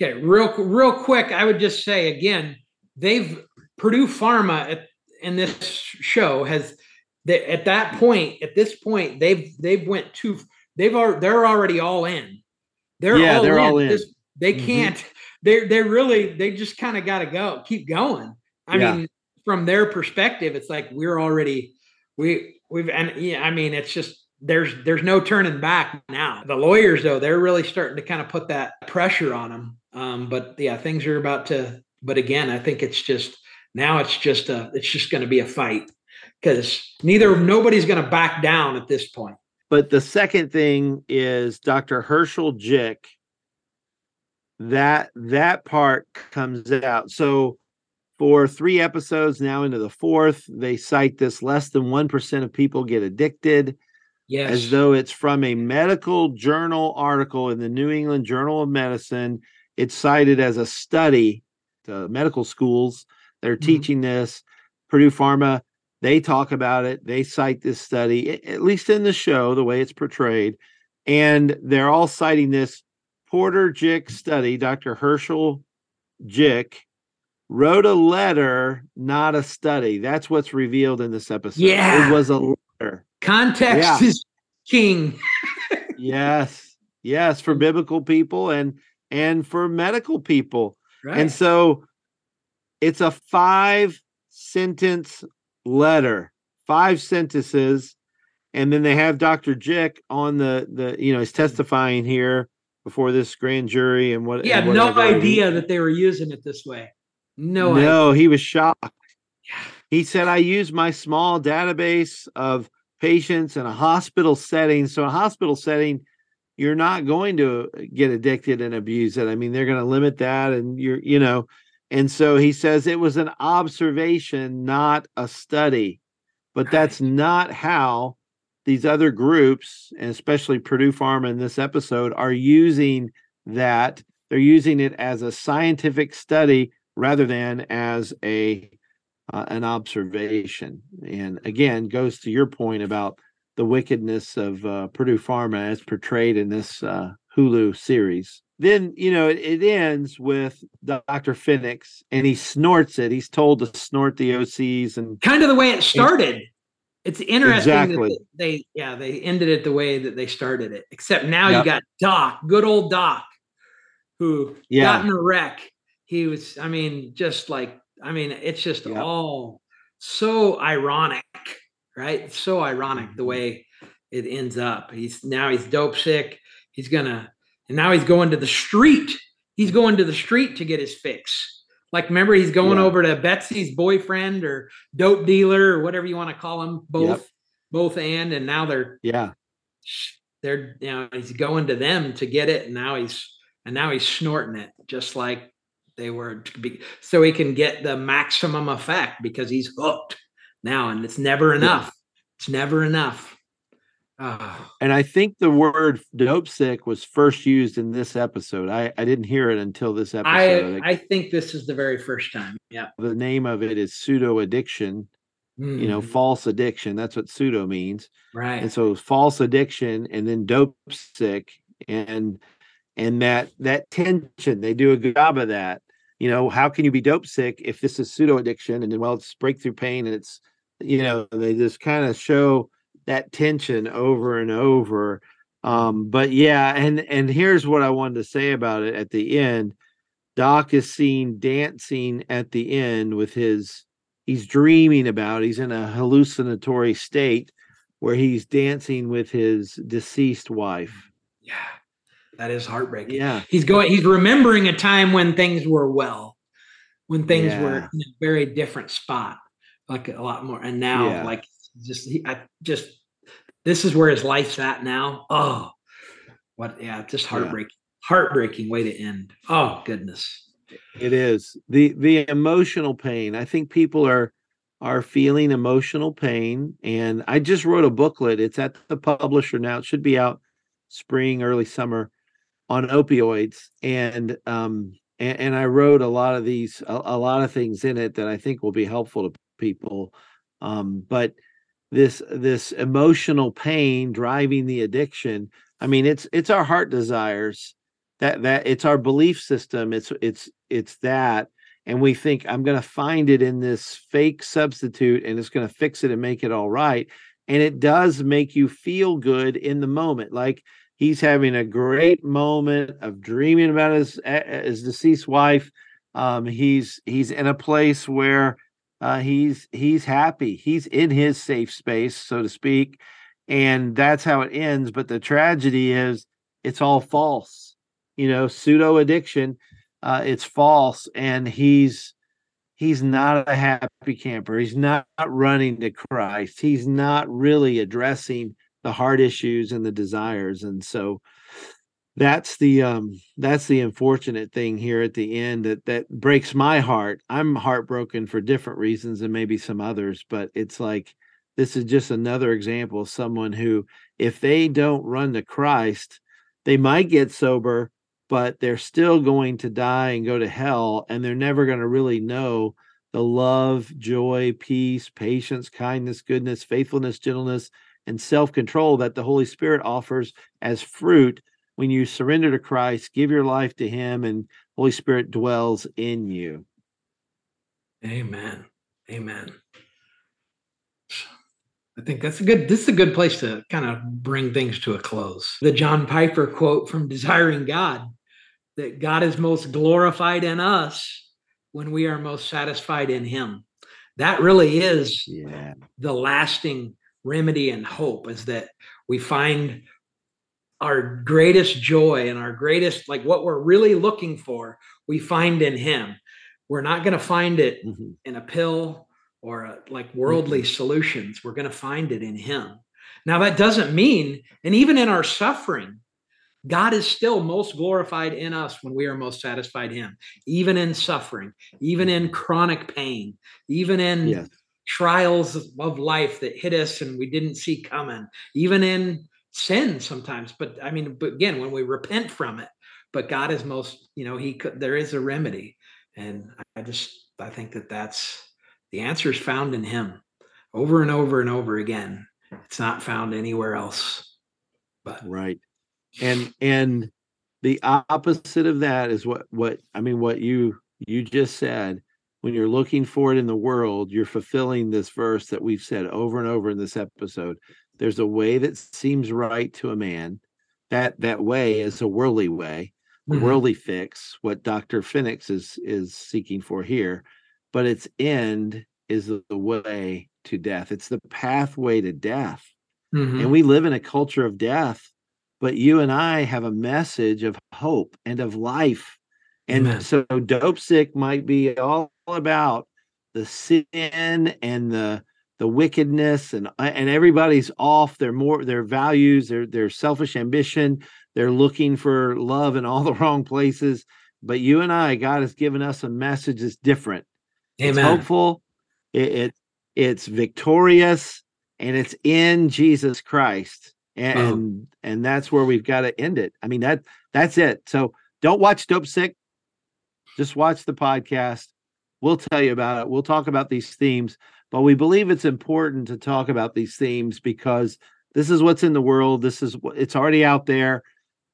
Okay, real real quick. I would just say again, they've Purdue Pharma at, in this show has they, at that point at this point they've they've went too they've are they're already all in. They're yeah, all they're in. all in. This, they mm-hmm. can't. They're they're really they just kind of got to go, keep going. I yeah. mean, from their perspective, it's like we're already we we've and yeah, I mean, it's just there's there's no turning back now. The lawyers though, they're really starting to kind of put that pressure on them. Um, but yeah, things are about to. But again, I think it's just now it's just a it's just going to be a fight because neither nobody's going to back down at this point. But the second thing is Dr. Herschel Jick. That that part comes out. So for three episodes now into the fourth, they cite this less than 1% of people get addicted. Yes. As though it's from a medical journal article in the New England Journal of Medicine. It's cited as a study to medical schools. They're mm-hmm. teaching this. Purdue Pharma, they talk about it. They cite this study, at least in the show, the way it's portrayed. And they're all citing this Porter Jick study, Dr. Herschel Jick wrote a letter, not a study. That's what's revealed in this episode. Yeah. It was a letter. Context yeah. is king. yes. Yes, for biblical people and and for medical people. Right. And so it's a five sentence letter, five sentences, and then they have Dr. Jick on the the you know he's testifying here before this grand jury and what. He had no idea that they were using it this way. No, no, he was shocked. He said, I use my small database of patients in a hospital setting. So, a hospital setting, you're not going to get addicted and abuse it. I mean, they're going to limit that, and you're, you know, and so he says it was an observation, not a study. But right. that's not how these other groups, and especially Purdue Pharma in this episode, are using that. They're using it as a scientific study rather than as a uh, an observation. And again, goes to your point about the wickedness of uh, Purdue Pharma as portrayed in this uh, Hulu series. Then you know it, it ends with Dr. Finnix, and he snorts it. He's told to snort the OCs, and kind of the way it started. It's interesting exactly. that they, yeah, they ended it the way that they started it. Except now yep. you got Doc, good old Doc, who yeah. got in a wreck he was i mean just like i mean it's just yep. all so ironic right so ironic the mm-hmm. way it ends up he's now he's dope sick he's gonna and now he's going to the street he's going to the street to get his fix like remember he's going yeah. over to betsy's boyfriend or dope dealer or whatever you want to call him both yep. both and and now they're yeah they're you know he's going to them to get it and now he's and now he's snorting it just like they were to be so he can get the maximum effect because he's hooked now, and it's never enough. Yeah. It's never enough. Oh. And I think the word dope sick was first used in this episode. I, I didn't hear it until this episode. I, I think this is the very first time. Yeah. The name of it is pseudo addiction. Mm. You know, mm-hmm. false addiction. That's what pseudo means. Right. And so false addiction and then dope sick and and that that tension, they do a good job of that you know how can you be dope sick if this is pseudo addiction and then well it's breakthrough pain and it's you know they just kind of show that tension over and over um but yeah and and here's what i wanted to say about it at the end doc is seen dancing at the end with his he's dreaming about he's in a hallucinatory state where he's dancing with his deceased wife yeah that is heartbreaking. Yeah. He's going, he's remembering a time when things were well, when things yeah. were in a very different spot, like a lot more. And now, yeah. like, just, he, I just, this is where his life's at now. Oh, what? Yeah, just heartbreaking, yeah. heartbreaking way to end. Oh, goodness. It is the the emotional pain. I think people are are feeling emotional pain. And I just wrote a booklet. It's at the publisher now. It should be out spring, early summer on opioids. And um, and, and I wrote a lot of these, a, a, lot of things in it that I think will be helpful to people. Um, but this this emotional pain driving the addiction. I mean, it's it's our heart desires. That that it's our belief system. It's it's it's that. And we think i'm going to find it in this fake substitute and it's going to fix it and make it all right. And it does make you feel good in the moment. Like he's having a great moment of dreaming about his his deceased wife. Um, he's he's in a place where uh, he's he's happy. He's in his safe space so to speak and that's how it ends but the tragedy is it's all false. You know pseudo addiction uh, it's false and he's he's not a happy camper. He's not running to christ. He's not really addressing the heart issues and the desires and so that's the um that's the unfortunate thing here at the end that that breaks my heart. I'm heartbroken for different reasons and maybe some others but it's like this is just another example of someone who if they don't run to christ they might get sober but they're still going to die and go to hell and they're never going to really know the love joy peace patience kindness goodness faithfulness gentleness and self-control that the holy spirit offers as fruit when you surrender to christ give your life to him and holy spirit dwells in you amen amen I think that's a good this is a good place to kind of bring things to a close. The John Piper quote from Desiring God that God is most glorified in us when we are most satisfied in Him. That really is yeah. the lasting remedy and hope is that we find our greatest joy and our greatest, like what we're really looking for, we find in Him. We're not going to find it mm-hmm. in a pill or a, like worldly mm-hmm. solutions. We're going to find it in Him. Now, that doesn't mean, and even in our suffering, God is still most glorified in us when we are most satisfied Him, even in suffering, even in chronic pain, even in yes. trials of life that hit us and we didn't see coming, even in sin sometimes. But I mean, but again, when we repent from it, but God is most, you know, He could, there is a remedy. And I just, I think that that's the answer is found in Him over and over and over again. It's not found anywhere else. But right and and the opposite of that is what what i mean what you you just said when you're looking for it in the world you're fulfilling this verse that we've said over and over in this episode there's a way that seems right to a man that that way is a worldly way mm-hmm. worldly fix what dr Finnix is is seeking for here but its end is the, the way to death it's the pathway to death mm-hmm. and we live in a culture of death but you and I have a message of hope and of life. And Amen. so Dopesick might be all about the sin and the the wickedness and and everybody's off their more their values, their their selfish ambition, they're looking for love in all the wrong places. But you and I, God has given us a message that's different. Amen. It's hopeful, it, it it's victorious, and it's in Jesus Christ and um, and that's where we've got to end it. I mean that that's it. So don't watch dope sick Just watch the podcast. We'll tell you about it. We'll talk about these themes, but we believe it's important to talk about these themes because this is what's in the world. This is what it's already out there.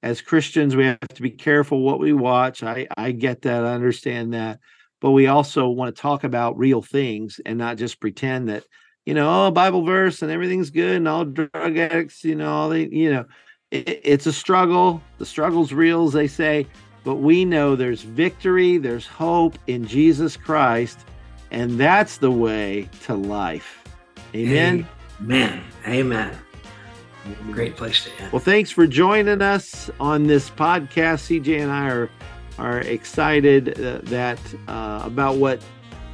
As Christians, we have to be careful what we watch. I I get that. I understand that. But we also want to talk about real things and not just pretend that you know, oh, Bible verse and everything's good and all drug addicts, you know, all the, you know, it, it's a struggle. The struggle's real, as they say, but we know there's victory, there's hope in Jesus Christ, and that's the way to life. Amen. Amen. Amen. Great place to end. Well, thanks for joining us on this podcast. CJ and I are are excited uh, that uh, about what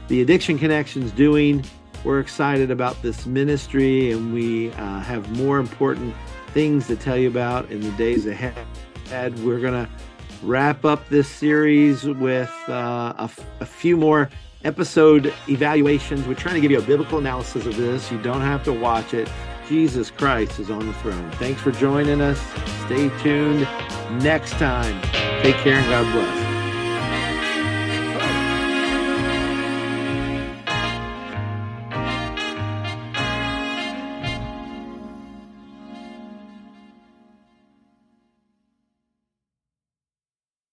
the Addiction Connection is doing we're excited about this ministry and we uh, have more important things to tell you about in the days ahead. We're going to wrap up this series with uh, a, f- a few more episode evaluations. We're trying to give you a biblical analysis of this. You don't have to watch it. Jesus Christ is on the throne. Thanks for joining us. Stay tuned next time. Take care and God bless.